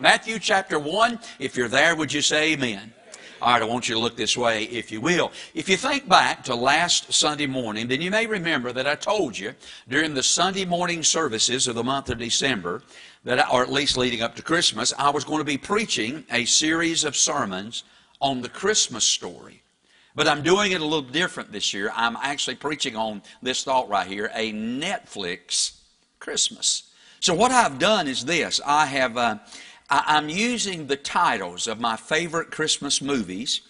Matthew chapter 1. If you're there, would you say amen? All right, I want you to look this way, if you will. If you think back to last Sunday morning, then you may remember that I told you during the Sunday morning services of the month of December, that, or at least leading up to Christmas, I was going to be preaching a series of sermons on the Christmas story. But I'm doing it a little different this year. I'm actually preaching on this thought right here a Netflix Christmas. So, what I've done is this I have. Uh, I, am using the titles of my favorite Christmas movies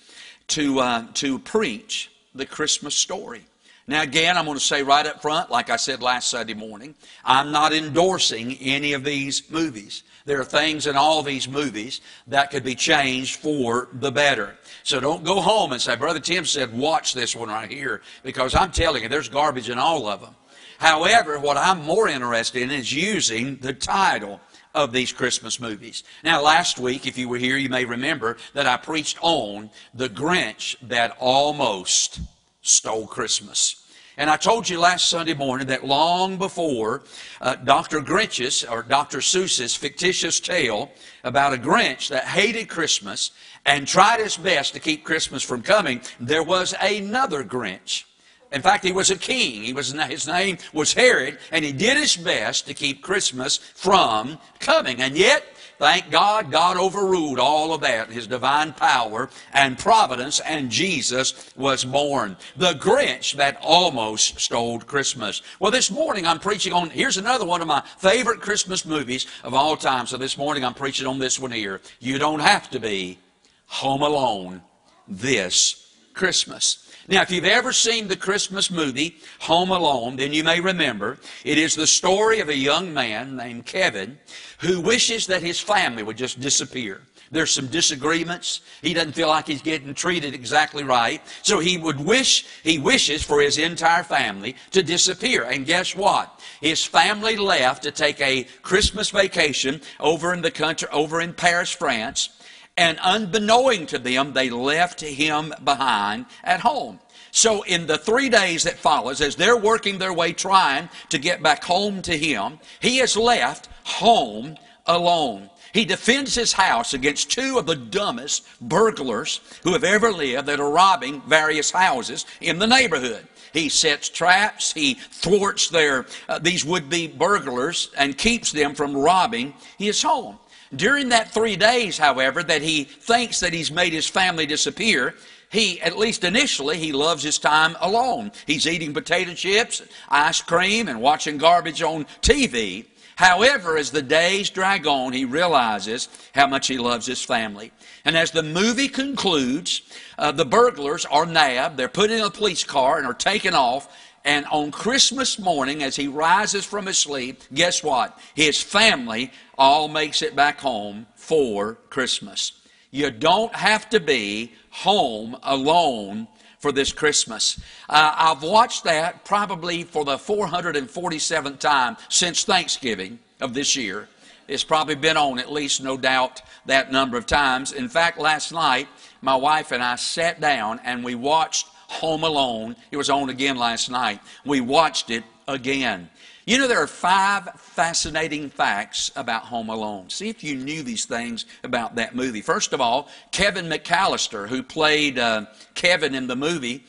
to, uh, to preach the Christmas story. Now, again, I'm going to say right up front, like I said last Sunday morning, I'm not endorsing any of these movies. There are things in all these movies that could be changed for the better. So don't go home and say, Brother Tim said, watch this one right here, because I'm telling you, there's garbage in all of them. However, what I'm more interested in is using the title of these Christmas movies. Now, last week, if you were here, you may remember that I preached on the Grinch that almost stole Christmas. And I told you last Sunday morning that long before uh, Dr. Grinch's or Dr. Seuss's fictitious tale about a Grinch that hated Christmas and tried his best to keep Christmas from coming, there was another Grinch in fact, he was a king. He was, his name was Herod, and he did his best to keep Christmas from coming. And yet, thank God, God overruled all of that, his divine power and providence, and Jesus was born. The Grinch that almost stole Christmas. Well, this morning I'm preaching on, here's another one of my favorite Christmas movies of all time. So this morning I'm preaching on this one here. You don't have to be home alone this Christmas. Now, if you've ever seen the Christmas movie Home Alone, then you may remember it is the story of a young man named Kevin who wishes that his family would just disappear. There's some disagreements. He doesn't feel like he's getting treated exactly right. So he would wish, he wishes for his entire family to disappear. And guess what? His family left to take a Christmas vacation over in the country, over in Paris, France and unbeknowing to them, they left him behind at home. So, in the three days that follows, as they're working their way trying to get back home to him, he is left home alone. He defends his house against two of the dumbest burglars who have ever lived that are robbing various houses in the neighborhood. He sets traps. He thwarts their uh, these would-be burglars and keeps them from robbing his home. During that three days, however, that he thinks that he's made his family disappear, he, at least initially, he loves his time alone. He's eating potato chips, ice cream, and watching garbage on TV. However, as the days drag on, he realizes how much he loves his family. And as the movie concludes, uh, the burglars are nabbed, they're put in a police car and are taken off, and on Christmas morning, as he rises from his sleep, guess what? His family all makes it back home for Christmas. You don't have to be home alone for this Christmas. Uh, I've watched that probably for the 447th time since Thanksgiving of this year. It's probably been on at least, no doubt, that number of times. In fact, last night, my wife and I sat down and we watched Home Alone. It was on again last night. We watched it again. You know, there are five fascinating facts about Home Alone. See if you knew these things about that movie. First of all, Kevin McAllister, who played uh, Kevin in the movie,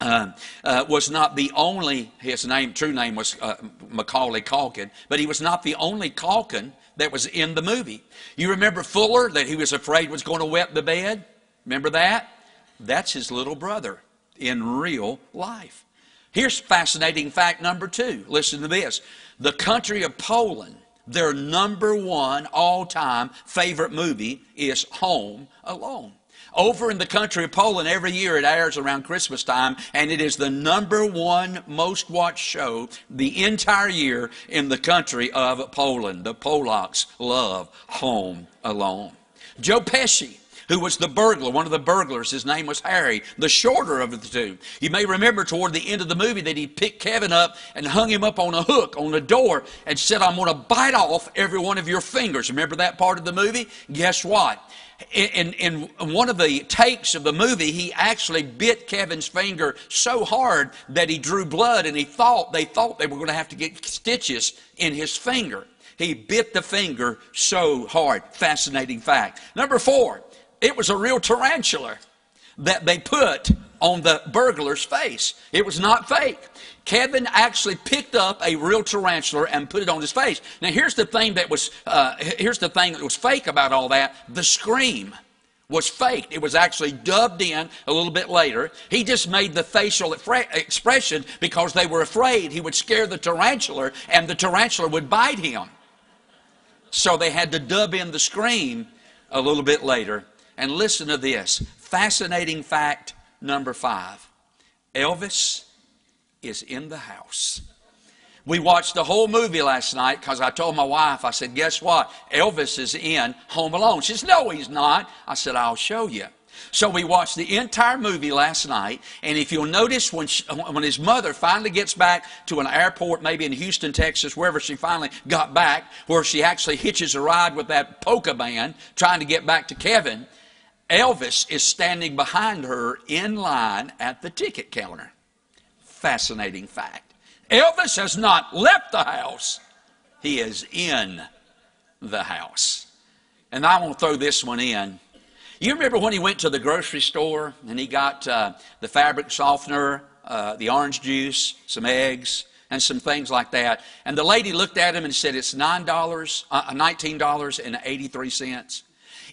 uh, uh, was not the only, his name, true name was uh, Macaulay Culkin, but he was not the only Culkin that was in the movie. You remember Fuller that he was afraid was going to wet the bed? Remember that? That's his little brother in real life. Here's fascinating fact number two. Listen to this. The country of Poland, their number one all time favorite movie is Home Alone. Over in the country of Poland, every year it airs around Christmas time, and it is the number one most watched show the entire year in the country of Poland. The Polacks love Home Alone. Joe Pesci who was the burglar, one of the burglars. His name was Harry, the shorter of the two. You may remember toward the end of the movie that he picked Kevin up and hung him up on a hook on the door and said, I'm going to bite off every one of your fingers. Remember that part of the movie? Guess what? In, in, one of the takes of the movie, he actually bit Kevin's finger so hard that he drew blood, and he thought they thought they were going to have to get stitches in his finger. He bit the finger so hard. Fascinating fact. Number four, it was a real tarantula that they put on the burglar's face. It was not fake. Kevin actually picked up a real tarantula and put it on his face. Now here's the thing that was uh, here's the thing that was fake about all that: the scream was faked. It was actually dubbed in a little bit later. He just made the facial expression because they were afraid he would scare the tarantula and the tarantula would bite him. So they had to dub in the scream a little bit later. And listen to this fascinating fact number five Elvis is in the house. We watched the whole movie last night because I told my wife, I said, guess what? Elvis is in Home Alone. She said, no, he's not. I said, I'll show you. So we watched the entire movie last night, and if you'll notice, when, she, when his mother finally gets back to an airport, maybe in Houston, Texas, wherever she finally got back, where she actually hitches a ride with that polka band trying to get back to Kevin, Elvis is standing behind her in line at the ticket counter. Fascinating fact. Elvis has not left the house, he is in the house. And I want to throw this one in. You remember when he went to the grocery store and he got uh, the fabric softener, uh, the orange juice, some eggs, and some things like that. And the lady looked at him and said, It's $9, uh, $19.83.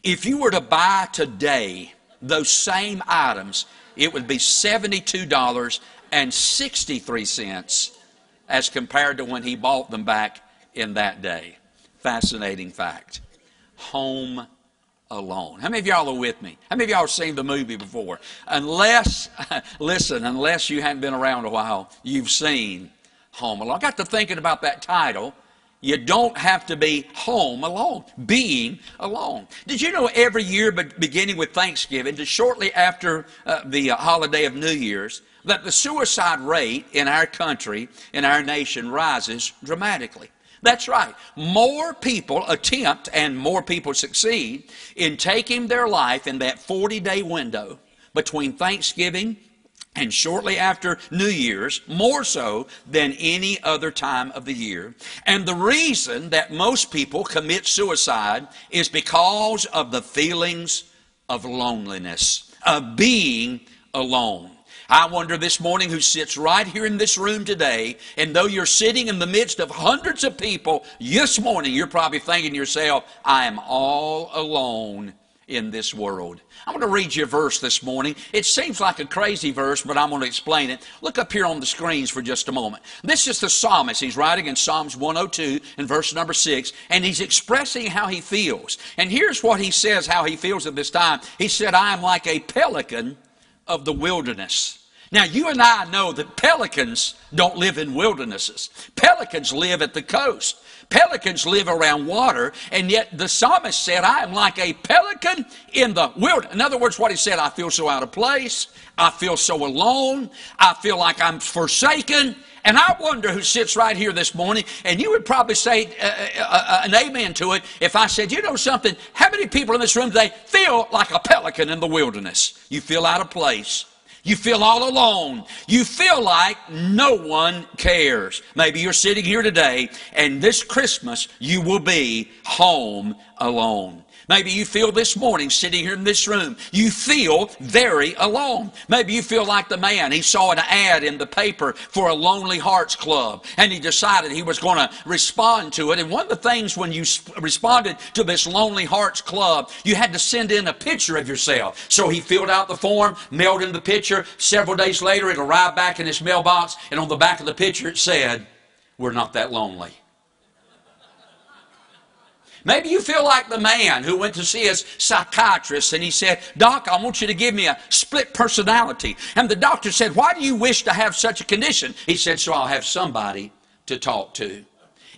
If you were to buy today those same items, it would be $72.63 as compared to when he bought them back in that day. Fascinating fact. Home alone. How many of y'all are with me? How many of y'all have seen the movie before? Unless, listen, unless you haven't been around a while, you've seen Home Alone. I got to thinking about that title. You don't have to be home alone, being alone. Did you know every year, beginning with Thanksgiving to shortly after uh, the uh, holiday of New Year's, that the suicide rate in our country, in our nation, rises dramatically. That's right. More people attempt and more people succeed in taking their life in that 40 day window between Thanksgiving and shortly after New Year's, more so than any other time of the year. And the reason that most people commit suicide is because of the feelings of loneliness, of being alone. I wonder this morning who sits right here in this room today, and though you're sitting in the midst of hundreds of people, this morning you're probably thinking to yourself, I am all alone in this world. I'm going to read you a verse this morning. It seems like a crazy verse, but I'm going to explain it. Look up here on the screens for just a moment. This is the psalmist. He's writing in Psalms 102 in verse number 6, and he's expressing how he feels. And here's what he says how he feels at this time. He said, I am like a pelican of the wilderness. Now, you and I know that pelicans don't live in wildernesses. Pelicans live at the coast. Pelicans live around water, and yet the psalmist said, I am like a pelican in the wilderness. In other words, what he said, I feel so out of place. I feel so alone. I feel like I'm forsaken. And I wonder who sits right here this morning, and you would probably say uh, uh, uh, an amen to it if I said, you know something, how many people in this room today feel like a pelican in the wilderness? You feel out of place. You feel all alone. You feel like no one cares. Maybe you're sitting here today and this Christmas you will be home alone. Maybe you feel this morning sitting here in this room, you feel very alone. Maybe you feel like the man. He saw an ad in the paper for a Lonely Hearts Club and he decided he was going to respond to it. And one of the things when you responded to this Lonely Hearts Club, you had to send in a picture of yourself. So he filled out the form, mailed in the picture. Several days later, it arrived back in his mailbox, and on the back of the picture it said, We're not that lonely. Maybe you feel like the man who went to see his psychiatrist and he said, Doc, I want you to give me a split personality. And the doctor said, Why do you wish to have such a condition? He said, So I'll have somebody to talk to.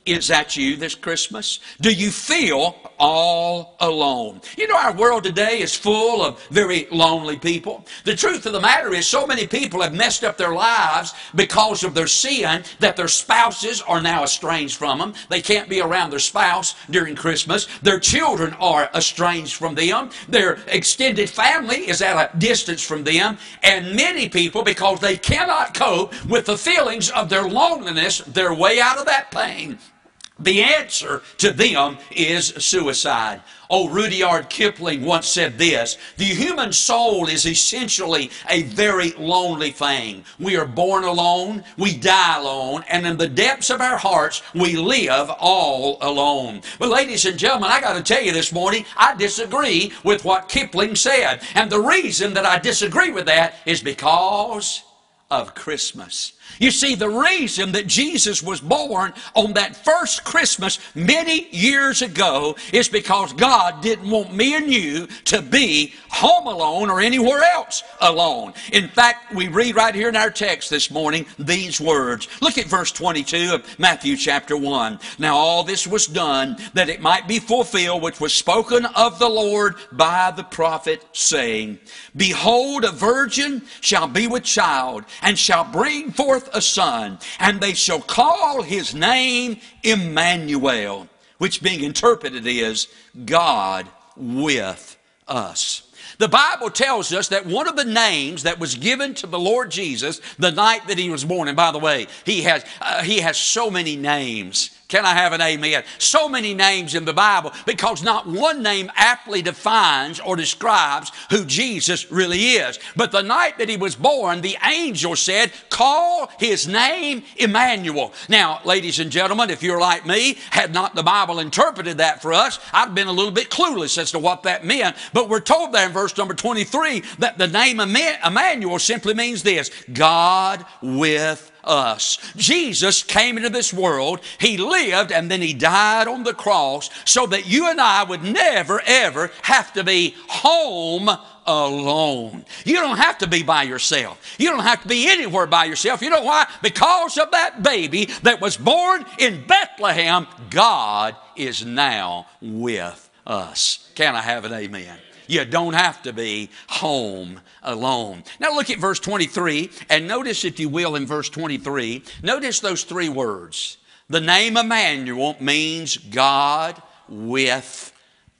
Is that you this Christmas? Do you feel all alone? You know, our world today is full of very lonely people. The truth of the matter is, so many people have messed up their lives because of their sin that their spouses are now estranged from them. They can't be around their spouse during Christmas. Their children are estranged from them. Their extended family is at a distance from them. And many people, because they cannot cope with the feelings of their loneliness, they're way out of that pain The answer to them is suicide. Oh, Rudyard Kipling once said this The human soul is essentially a very lonely thing. We are born alone, we die alone, and in the depths of our hearts, we live all alone. But, ladies and gentlemen, I got to tell you this morning, I disagree with what Kipling said. And the reason that I disagree with that is because of Christmas. You see, the reason that Jesus was born on that first Christmas many years ago is because God didn't want me and you to be home alone or anywhere else alone. In fact, we read right here in our text this morning these words. Look at verse 22 of Matthew chapter 1. Now, all this was done that it might be fulfilled, which was spoken of the Lord by the prophet, saying, Behold, a virgin shall be with child and shall bring forth forth a son, and they shall call his name Emmanuel, which being interpreted is God with us. The Bible tells us that one of the names that was given to the Lord Jesus the night that he was born, and by the way, he has, uh, he has so many names. Can I have an amen? So many names in the Bible because not one name aptly defines or describes who Jesus really is. But the night that he was born, the angel said, Call his name Emmanuel. Now, ladies and gentlemen, if you're like me, had not the Bible interpreted that for us, I'd been a little bit clueless as to what that meant. But we're told there in verse number 23 that the name Emmanuel simply means this God with us. Jesus came into this world, He lived, and then He died on the cross so that you and I would never, ever have to be home alone. You don't have to be by yourself. You don't have to be anywhere by yourself. You know why? Because of that baby that was born in Bethlehem, God is now with us. Can I have an amen? You don't have to be home alone. Now look at verse 23 and notice, if you will, in verse 23, notice those three words. The name Emmanuel means God with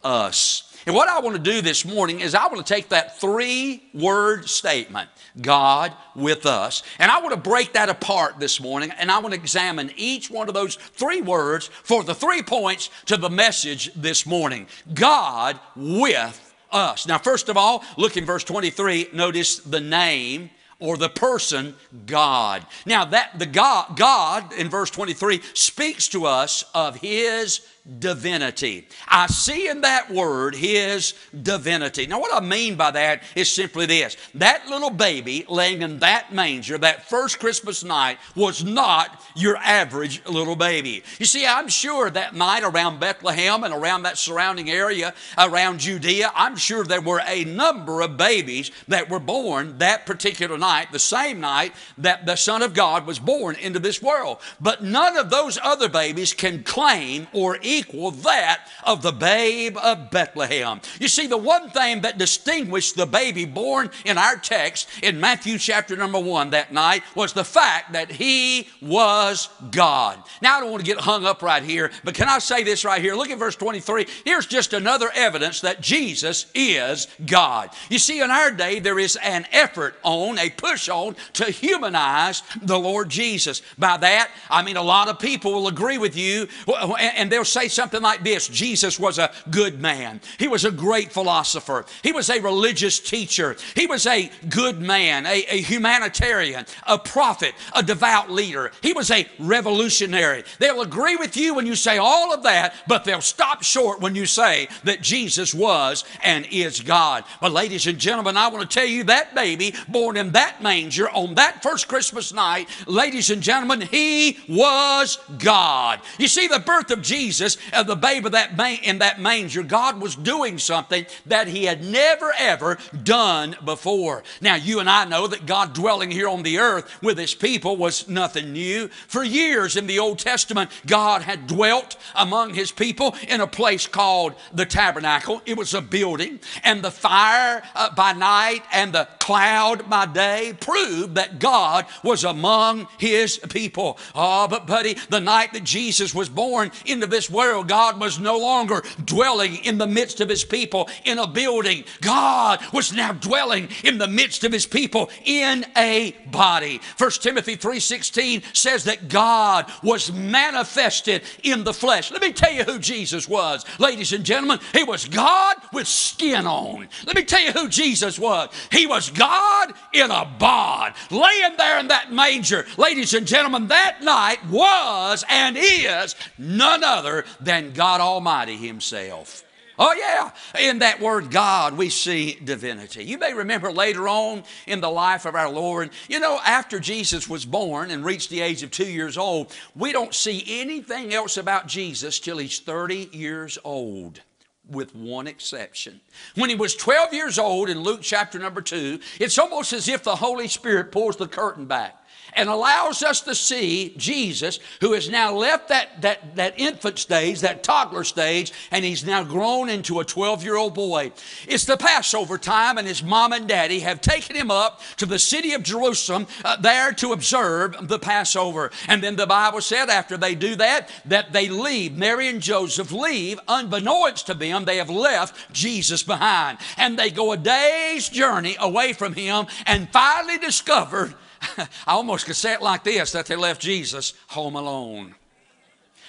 us. And what I want to do this morning is I want to take that three word statement, God with us, and I want to break that apart this morning and I want to examine each one of those three words for the three points to the message this morning. God with us. Now, first of all, look in verse 23, notice the name or the person God. Now that the God God in verse 23 speaks to us of his divinity. I see in that word his divinity. Now, what I mean by that is simply this that little baby laying in that manger that first Christmas night was not your average little baby. You see, I'm sure that night around Bethlehem and around that surrounding area, around Judea, I'm sure there were a number of babies that were born that particular night, the same night that the Son of God was born into this world. But none of those other babies can claim or even equal that of the babe of Bethlehem. You see, the one thing that distinguished the baby born in our text in Matthew chapter number one that night was the fact that he was God. Now, I don't want to get hung up right here, but can I say this right here? Look at verse 23. Here's just another evidence that Jesus is God. You see, in our day, there is an effort on, a push on to humanize the Lord Jesus. By that, I mean a lot of people will agree with you and they'll say something like this Jesus was a good man. He was a great philosopher. He was a religious teacher. He was a good man, a, a humanitarian, a prophet, a devout leader. He was a revolutionary. They'll agree with you when you say all of that, but they'll stop short when you say that Jesus was and is God. But, ladies and gentlemen, I want to tell you that baby born in that manger on that first Christmas night, ladies and gentlemen, he was God. You see, the birth of Jesus of the babe of that in that manger, God was doing something that He had never ever done before. Now, you and I know that God dwelling here on the earth with His people was nothing new. For years in the Old Testament, God had dwelt among His people in a place called the tabernacle. It was a building, and the fire uh, by night and the cloud by day proved that God was among His people. Oh, but buddy, the night that Jesus was born into this world, God was no longer dwelling in the midst of his people in a building. God was now dwelling in the midst of his people in a body. 1 Timothy 3:16 says that God was manifested in the flesh. Let me tell you who Jesus was. Ladies and gentlemen, he was God with skin on. Let me tell you who Jesus was. He was God in a bod, laying there in that manger. Ladies and gentlemen, that night was and is none than God Almighty Himself. Oh, yeah. In that word God, we see divinity. You may remember later on in the life of our Lord, you know, after Jesus was born and reached the age of two years old, we don't see anything else about Jesus till he's 30 years old with one exception. When he was 12 years old in Luke chapter number 2, it's almost as if the Holy Spirit pulls the curtain back and allows us to see Jesus, who has now left that, that, that infant stage, that toddler stage, and he's now grown into a 12 year old boy. It's the Passover time, and his mom and daddy have taken him up to the city of Jerusalem uh, there to observe the Passover. And then the Bible said, after they do that, that they leave. Mary and Joseph leave, unbeknownst to them, they have left Jesus behind. And they go a day's journey away from him and finally discovered I almost could say it like this that they left Jesus home alone.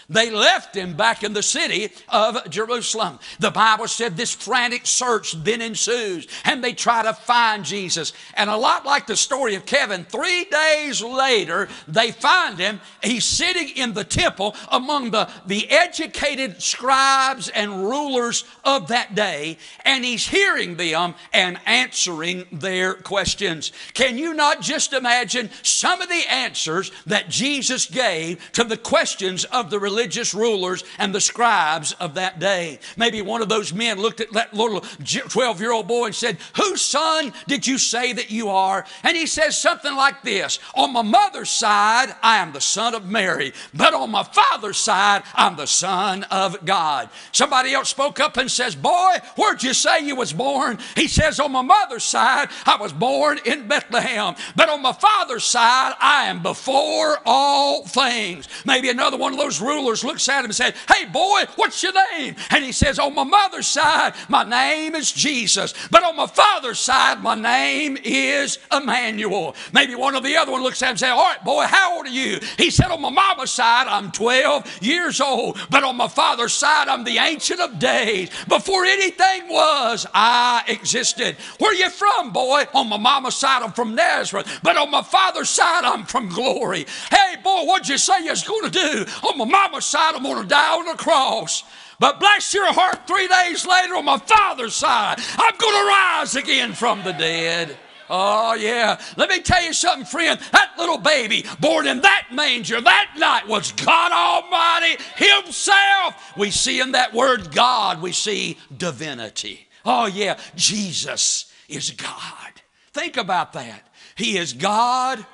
They left him back in the city of Jerusalem. The Bible said this frantic search then ensues, and they try to find Jesus. And a lot like the story of Kevin, three days later, they find him. He's sitting in the temple among the, the educated scribes and rulers of that day, and he's hearing them and answering their questions. Can you not just imagine some of the answers that Jesus gave to the questions of the religious? Religious rulers and the scribes of that day. Maybe one of those men looked at that little 12 year old boy and said, Whose son did you say that you are? And he says something like this On my mother's side, I am the son of Mary, but on my father's side, I'm the son of God. Somebody else spoke up and says, Boy, where'd you say you was born? He says, On my mother's side, I was born in Bethlehem, but on my father's side, I am before all things. Maybe another one of those rulers rulers looks at him and said, Hey boy, what's your name? And he says, On my mother's side, my name is Jesus. But on my father's side, my name is Emmanuel. Maybe one of the other one looks at him and says, All right, boy, how old are you? He said, On my mama's side, I'm 12 years old. But on my father's side, I'm the ancient of days. Before anything was, I existed. Where are you from, boy? On my mama's side, I'm from Nazareth. But on my father's side, I'm from glory. Hey, boy, what'd you say you was going to do? On my mama's side, I'm going to die on the cross. But bless your heart, three days later on my father's side, I'm going to rise again from the dead. Oh, yeah. Let me tell you something, friend. That little baby born in that manger that night was God Almighty Himself. We see in that word God, we see divinity. Oh, yeah. Jesus is God. Think about that. He is God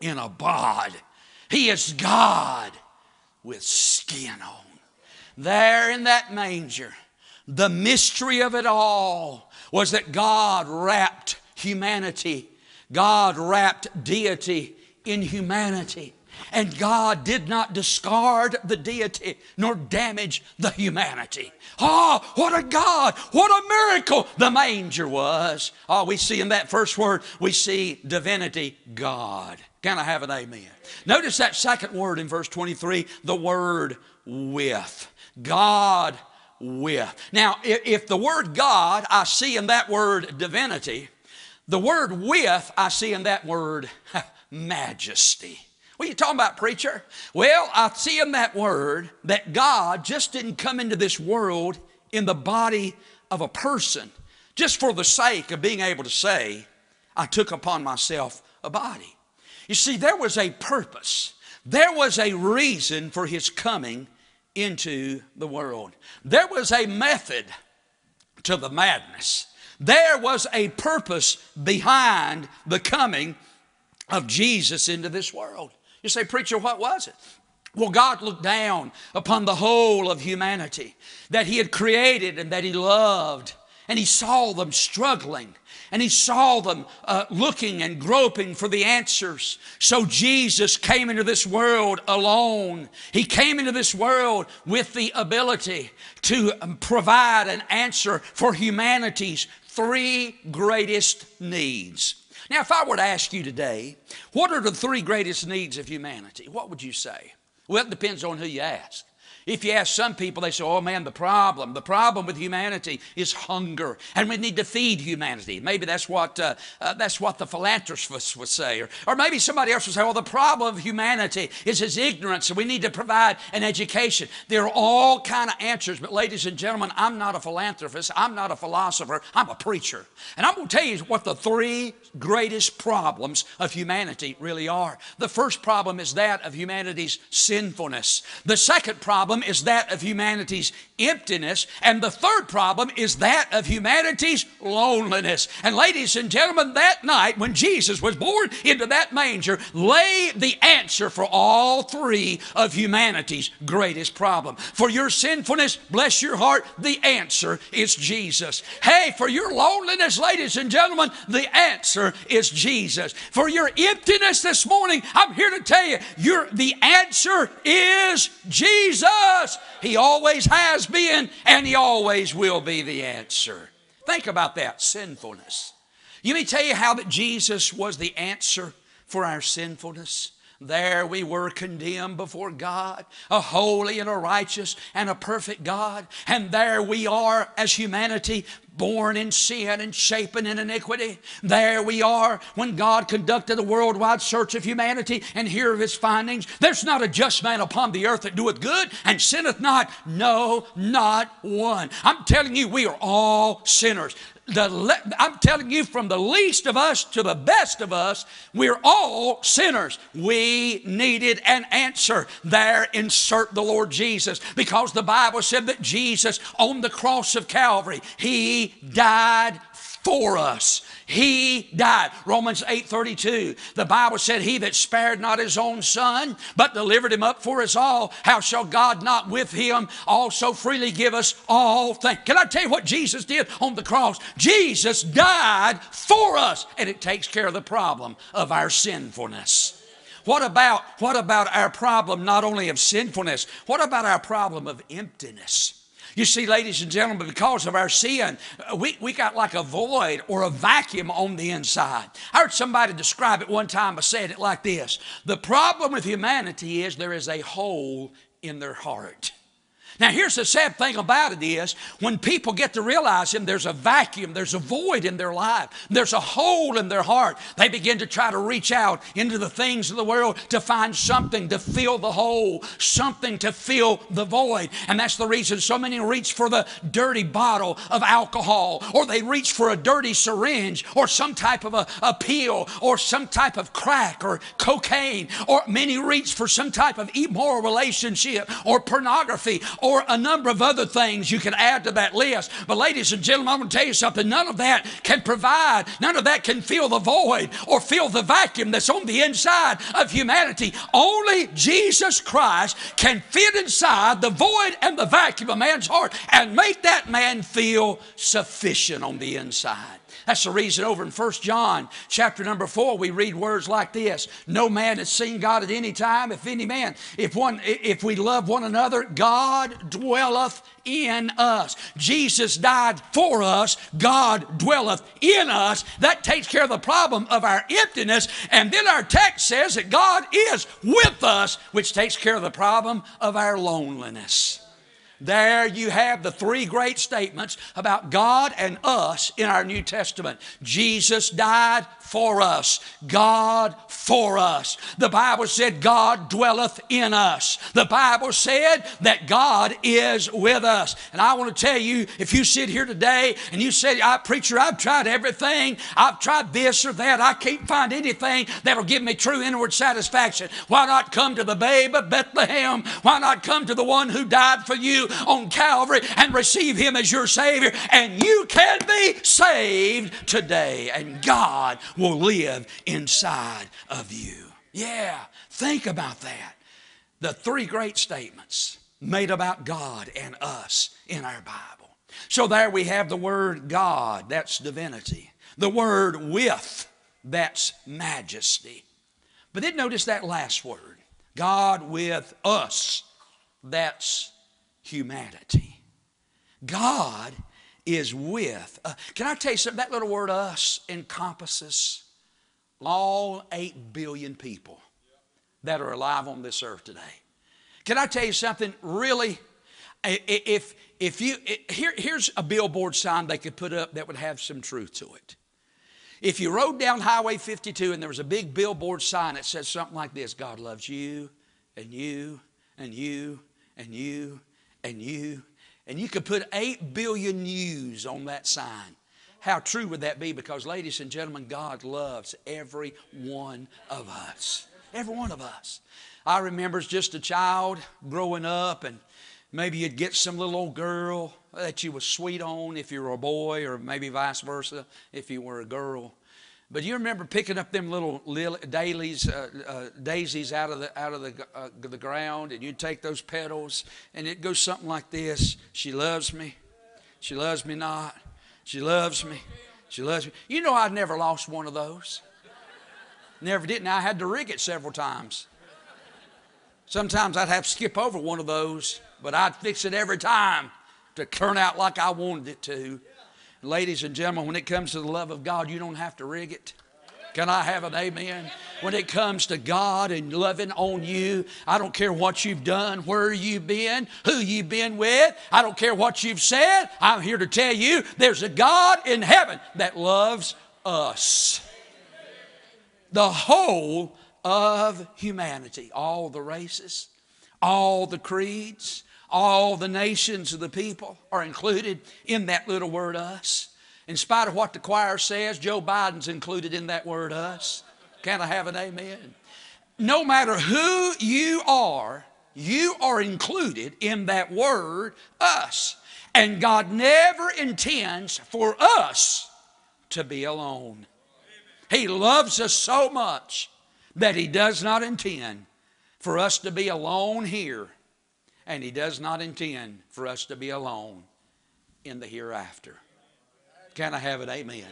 in a bod, He is God with skin on. There in that manger, the mystery of it all was that God wrapped humanity, God wrapped deity in humanity. And God did not discard the deity nor damage the humanity. Oh, what a God! What a miracle the manger was. Oh, we see in that first word, we see divinity, God. Can I have an amen? Notice that second word in verse 23 the word with. God with. Now, if the word God I see in that word divinity, the word with I see in that word majesty. What are you talking about, preacher? Well, I see in that word that God just didn't come into this world in the body of a person just for the sake of being able to say, I took upon myself a body. You see, there was a purpose, there was a reason for his coming into the world. There was a method to the madness. There was a purpose behind the coming of Jesus into this world. You say, Preacher, what was it? Well, God looked down upon the whole of humanity that He had created and that He loved and he saw them struggling and he saw them uh, looking and groping for the answers. So Jesus came into this world alone. He came into this world with the ability to um, provide an answer for humanity's three greatest needs. Now, if I were to ask you today, what are the three greatest needs of humanity? What would you say? Well, it depends on who you ask. If you ask some people, they say, oh man, the problem, the problem with humanity is hunger, and we need to feed humanity. Maybe that's what, uh, uh, that's what the philanthropists would say. Or, or maybe somebody else would say, well, the problem of humanity is his ignorance, and we need to provide an education. There are all kind of answers, but ladies and gentlemen, I'm not a philanthropist, I'm not a philosopher, I'm a preacher. And I'm going to tell you what the three greatest problems of humanity really are. The first problem is that of humanity's sinfulness. The second problem problem is that of humanity's emptiness. And the third problem is that of humanity's loneliness. And ladies and gentlemen, that night when Jesus was born into that manger, lay the answer for all three of humanity's greatest problem. For your sinfulness, bless your heart, the answer is Jesus. Hey, for your loneliness, ladies and gentlemen, the answer is Jesus. For your emptiness this morning, I'm here to tell you, your, the answer is Jesus. He always has been and He always will be the answer. Think about that sinfulness. Let me tell you how that Jesus was the answer for our sinfulness. There we were condemned before God, a holy and a righteous and a perfect God. And there we are as humanity, born in sin and shapen in iniquity. There we are when God conducted a worldwide search of humanity and hear of his findings. There's not a just man upon the earth that doeth good and sinneth not. No, not one. I'm telling you, we are all sinners the, I'm telling you, from the least of us to the best of us, we're all sinners. We needed an answer. There, insert the Lord Jesus, because the Bible said that Jesus on the cross of Calvary, He died for us. He died. Romans 8:32. The Bible said, He that spared not his own son, but delivered him up for us all, how shall God not with him also freely give us all things? Can I tell you what Jesus did on the cross? Jesus died for us, and it takes care of the problem of our sinfulness. What about, what about our problem not only of sinfulness? What about our problem of emptiness? You see, ladies and gentlemen, because of our sin, uh, we, we got like a void or a vacuum on the inside. I heard somebody describe it one time I said it like this The problem with humanity is there is a hole in their heart. Now, here's the sad thing about it is when people get to realize Him, there's a vacuum, there's a void in their life, there's a hole in their heart. They begin to try to reach out into the things of the world to find something to fill the hole, something to fill the void. And that's the reason so many reach for the dirty bottle of alcohol, or they reach for a dirty syringe, or some type of a, a pill, or some type of crack, or cocaine, or many reach for some type of immoral relationship, or pornography, or or a number of other things you can add to that list. But, ladies and gentlemen, I'm going to tell you something. None of that can provide, none of that can fill the void or fill the vacuum that's on the inside of humanity. Only Jesus Christ can fit inside the void and the vacuum of man's heart and make that man feel sufficient on the inside. That's the reason over in First John chapter number 4 we read words like this. No man has seen God at any time. If any man, if one if we love one another, God dwelleth in us. Jesus died for us. God dwelleth in us. That takes care of the problem of our emptiness. And then our text says that God is with us, which takes care of the problem of our loneliness. There you have the three great statements about God and us in our New Testament. Jesus died for us. God for us. The Bible said God dwelleth in us. The Bible said that God is with us. And I want to tell you, if you sit here today and you say, I preacher, I've tried everything. I've tried this or that. I can't find anything that'll give me true inward satisfaction. Why not come to the babe of Bethlehem? Why not come to the one who died for you on Calvary and receive him as your Savior? And you can be saved today. And God will live inside of you. Yeah, think about that. The three great statements made about God and us in our Bible. So there we have the word God, that's divinity. The word with, that's majesty. But then notice that last word God with us, that's humanity. God is with. Uh, can I tell you something? That little word us encompasses all 8 billion people that are alive on this earth today. Can I tell you something really? If, if you, here, here's a billboard sign they could put up that would have some truth to it. If you rode down Highway 52 and there was a big billboard sign that said something like this God loves you, and you, and you, and you, and you, and you could put 8 billion yous on that sign. How true would that be? Because, ladies and gentlemen, God loves every one of us. Every one of us. I remember as just a child growing up, and maybe you'd get some little old girl that you was sweet on if you were a boy, or maybe vice versa if you were a girl. But you remember picking up them little dailies, uh, uh, daisies out of the out of the uh, the ground, and you'd take those petals, and it goes something like this: "She loves me, she loves me not, she loves me, she loves me." You know, I'd never lost one of those. Never did. Now I had to rig it several times. Sometimes I'd have to skip over one of those, but I'd fix it every time to turn out like I wanted it to. Ladies and gentlemen, when it comes to the love of God, you don't have to rig it. Can I have an amen? When it comes to God and loving on you, I don't care what you've done, where you've been, who you've been with. I don't care what you've said. I'm here to tell you there's a God in heaven that loves us the whole of humanity, all the races, all the creeds, all the nations of the people are included in that little word us. In spite of what the choir says, Joe Biden's included in that word us. Can I have an amen? No matter who you are, you are included in that word us. And God never intends for us to be alone. He loves us so much that He does not intend for us to be alone here, and He does not intend for us to be alone in the hereafter. Can I have it? Amen.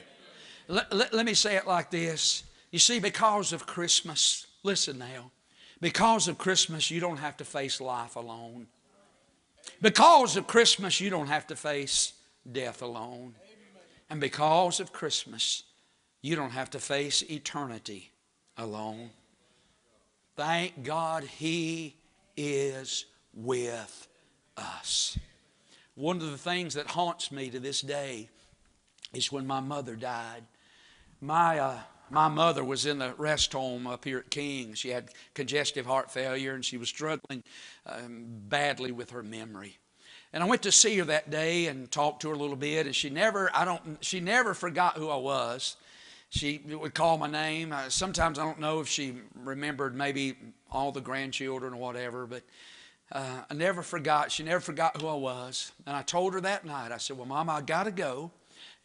Let, let, let me say it like this. You see, because of Christmas, listen now, because of Christmas, you don't have to face life alone. Because of Christmas, you don't have to face death alone. And because of Christmas, you don't have to face eternity alone. Thank God He is with us. One of the things that haunts me to this day is when my mother died. My, uh, my mother was in the rest home up here at King. She had congestive heart failure and she was struggling um, badly with her memory. And I went to see her that day and talked to her a little bit, and she never, I don't, she never forgot who I was she would call my name. Sometimes I don't know if she remembered maybe all the grandchildren or whatever, but uh, I never forgot. She never forgot who I was. And I told her that night, I said, Well, Mama, I got to go.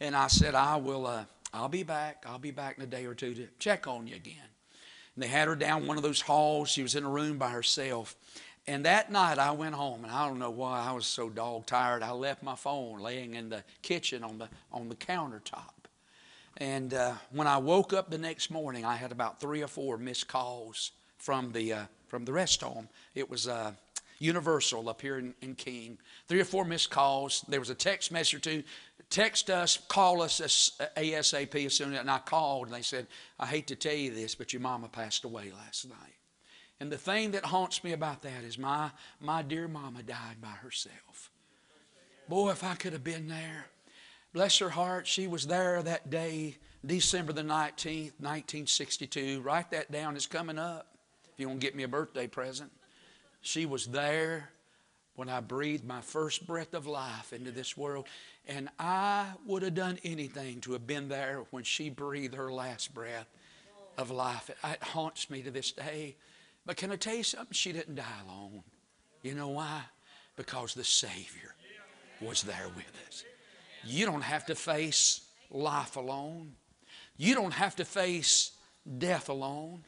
And I said, I will, uh, I'll be back. I'll be back in a day or two to check on you again. And they had her down one of those halls. She was in a room by herself. And that night I went home, and I don't know why I was so dog tired. I left my phone laying in the kitchen on the on the countertop. And uh, when I woke up the next morning, I had about three or four missed calls from the, uh, from the rest home. It was uh, Universal up here in, in, King. Three or four missed calls. There was a text message two. Text us, call us ASAP as soon as, and I called and they said, I hate to tell you this, but your mama passed away last night. And the thing that haunts me about that is my, my dear mama died by herself. Boy, if I could have been there. Bless her heart, she was there that day, December the 19th, 1962. Write that down, it's coming up if you want to get me a birthday present. She was there when I breathed my first breath of life into this world. And I would have done anything to have been there when she breathed her last breath of life. It, it haunts me to this day. But can I tell you something? She didn't die alone. You know why? Because the Savior was there with us. You don't have to face life alone. You don't have to face death alone.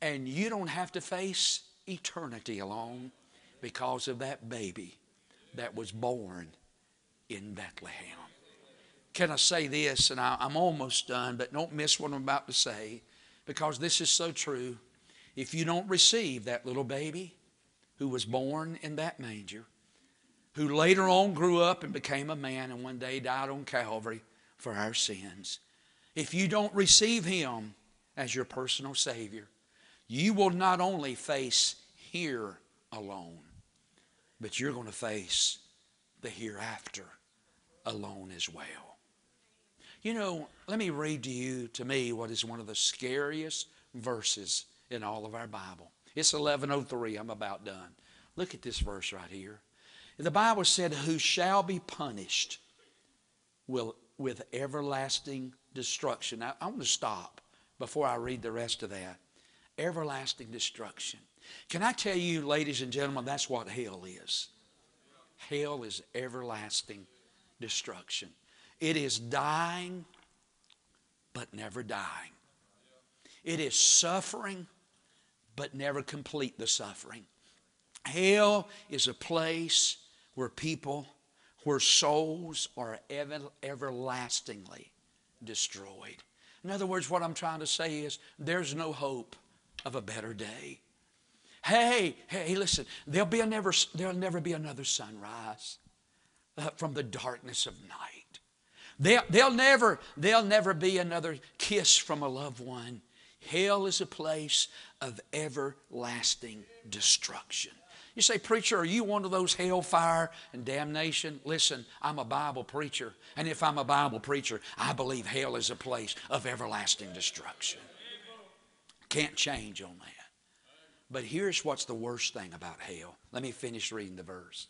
And you don't have to face eternity alone because of that baby that was born in Bethlehem. Can I say this? And I, I'm almost done, but don't miss what I'm about to say because this is so true. If you don't receive that little baby who was born in that manger, who later on grew up and became a man and one day died on Calvary for our sins, if you don't receive him as your personal Savior, you will not only face here alone, but you're going to face the hereafter alone as well. You know, let me read to you, to me, what is one of the scariest verses in all of our Bible. It's 1103. I'm about done. Look at this verse right here. The Bible said, Who shall be punished will, with everlasting destruction. Now, I want to stop before I read the rest of that. Everlasting destruction. Can I tell you, ladies and gentlemen, that's what hell is? Hell is everlasting destruction. It is dying, but never dying. It is suffering, but never complete the suffering. Hell is a place where people, where souls are ever, everlastingly destroyed. In other words, what I'm trying to say is there's no hope of a better day. Hey, hey, listen, there'll, be a never, there'll never be another sunrise uh, from the darkness of night. There, there'll, never, there'll never be another kiss from a loved one. Hell is a place of everlasting destruction. You say, Preacher, are you one of those hellfire and damnation? Listen, I'm a Bible preacher. And if I'm a Bible preacher, I believe hell is a place of everlasting destruction. Can't change on that. But here's what's the worst thing about hell. Let me finish reading the verse.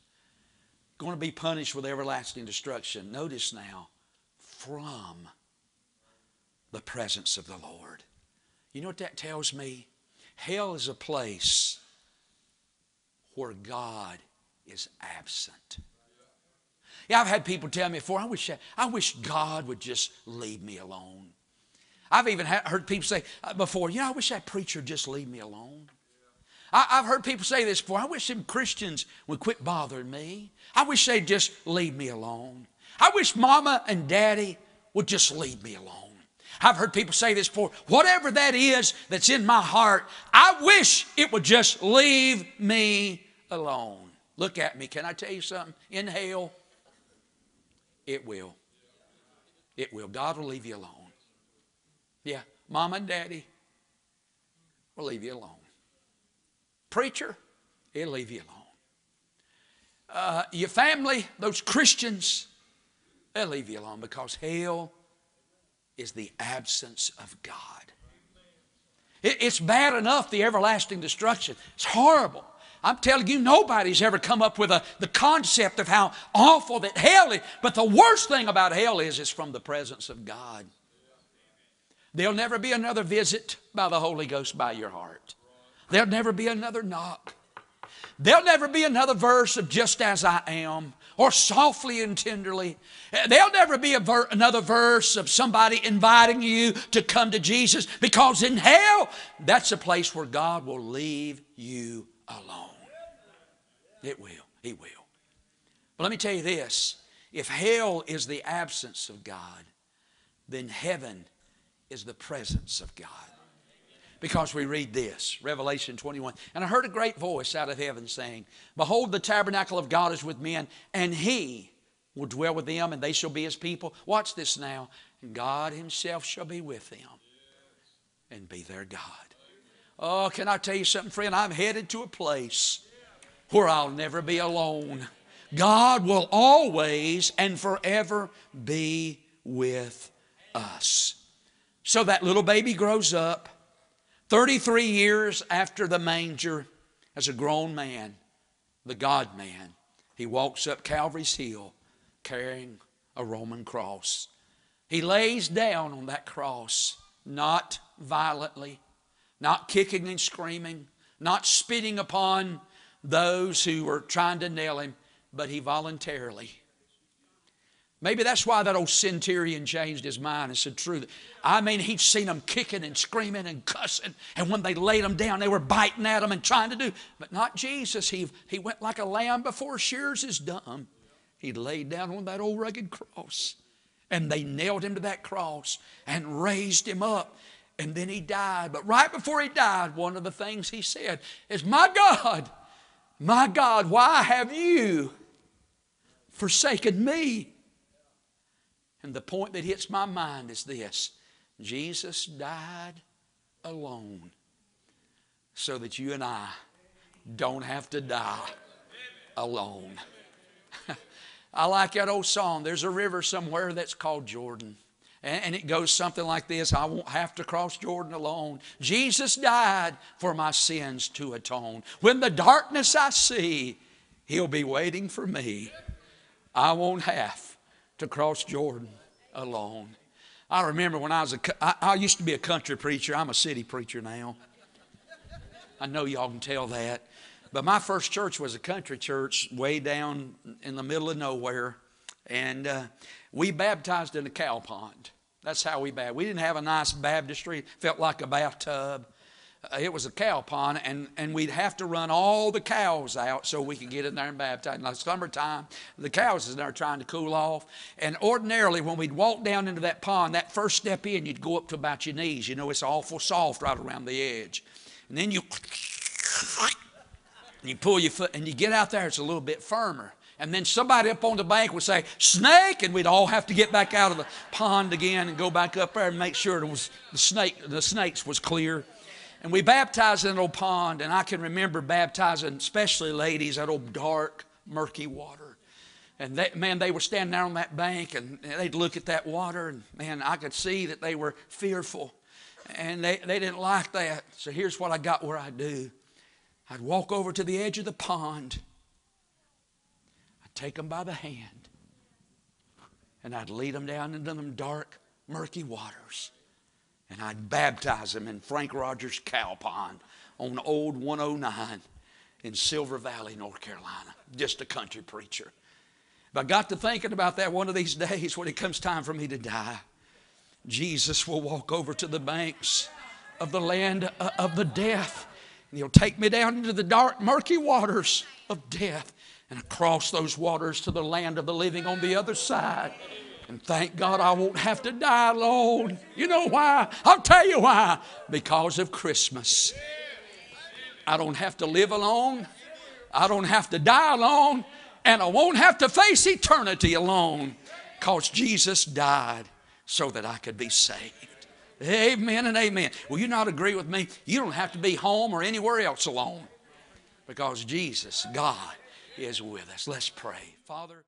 Going to be punished with everlasting destruction. Notice now, from the presence of the Lord. You know what that tells me? Hell is a place where God is absent. Yeah, I've had people tell me before, I wish, I wish God would just leave me alone. I've even heard people say uh, before, you know, I wish that preacher just leave me alone. I, have heard people say this before. I wish them Christians would quit bothering me. I wish they'd just leave me alone. I wish mama and daddy would just leave me alone. I've heard people say this before. Whatever that is that's in my heart, I wish it would just leave me alone. Look at me. Can I tell you something? In hell, it will. It will. God will leave you alone. Yeah, mom and daddy will leave you alone. Preacher, he'll leave you alone. Uh, your family, those Christians, they'll leave you alone because hell is the absence of God. It, it's bad enough, the everlasting destruction. It's horrible. I'm telling you, nobody's ever come up with a, the concept of how awful that hell is. But the worst thing about hell is it's from the presence of God. There'll never be another visit by the Holy Ghost by your heart. There'll never be another knock. There'll never be another verse of just as I am or softly and tenderly. There'll never be ver- another verse of somebody inviting you to come to Jesus because in hell, that's a place where God will leave you alone. It will. He will. But let me tell you this if hell is the absence of God, then heaven is the presence of God. Because we read this, Revelation 21. And I heard a great voice out of heaven saying, Behold, the tabernacle of God is with men, and he will dwell with them, and they shall be his people. Watch this now. God himself shall be with them and be their God. Oh, can I tell you something, friend? I'm headed to a place where I'll never be alone. God will always and forever be with us. So that little baby grows up 33 years after the manger as a grown man, the God man. He walks up Calvary's Hill carrying a Roman cross. He lays down on that cross, not violently, not kicking and screaming, not spitting upon those who were trying to nail him, but he voluntarily. Maybe that's why that old centurion changed his mind and said, True. I mean, he'd seen them kicking and screaming and cussing, and when they laid him down, they were biting at him and trying to do, but not Jesus. He, he went like a lamb before shears is dumb. He laid down on that old rugged cross. And they nailed him to that cross and raised him up. And then he died. But right before he died, one of the things he said is, My God, my God, why have you forsaken me? And the point that hits my mind is this Jesus died alone so that you and I don't have to die alone. I like that old song. There's a river somewhere that's called Jordan. And it goes something like this I won't have to cross Jordan alone. Jesus died for my sins to atone. When the darkness I see, He'll be waiting for me. I won't have to cross Jordan alone. I remember when I was a, I, I used to be a country preacher. I'm a city preacher now. I know y'all can tell that. But my first church was a country church way down in the middle of nowhere. And uh, we baptized in a cow pond. That's how we baptized. We didn't have a nice baptistry, felt like a bathtub. Uh, it was a cow pond, and, and we'd have to run all the cows out so we could get in there and baptize. In the summertime, the cows is there trying to cool off. And ordinarily, when we'd walk down into that pond, that first step in, you'd go up to about your knees. You know, it's awful soft right around the edge. And then you, you pull your foot, and you get out there, it's a little bit firmer. And then somebody up on the bank would say, snake, and we'd all have to get back out of the pond again and go back up there and make sure it was the snake, the snakes was clear. And we baptized in an old pond, and I can remember baptizing, especially ladies, that old dark, murky water. And man, they were standing there on that bank, and they'd look at that water, and man, I could see that they were fearful. And they, they didn't like that. So here's what I got where I do I'd walk over to the edge of the pond, I'd take them by the hand, and I'd lead them down into them dark, murky waters and I'd baptize him in Frank Rogers Cow Pond on Old 109 in Silver Valley, North Carolina. Just a country preacher. But I got to thinking about that one of these days when it comes time for me to die. Jesus will walk over to the banks of the land uh, of the death, and he'll take me down into the dark, murky waters of death and across those waters to the land of the living on the other side. And thank God I won't have to die alone. You know why? I'll tell you why. Because of Christmas. I don't have to live alone. I don't have to die alone. And I won't have to face eternity alone. Because Jesus died so that I could be saved. Amen and amen. Will you not agree with me? You don't have to be home or anywhere else alone. Because Jesus, God, is with us. Let's pray. Father,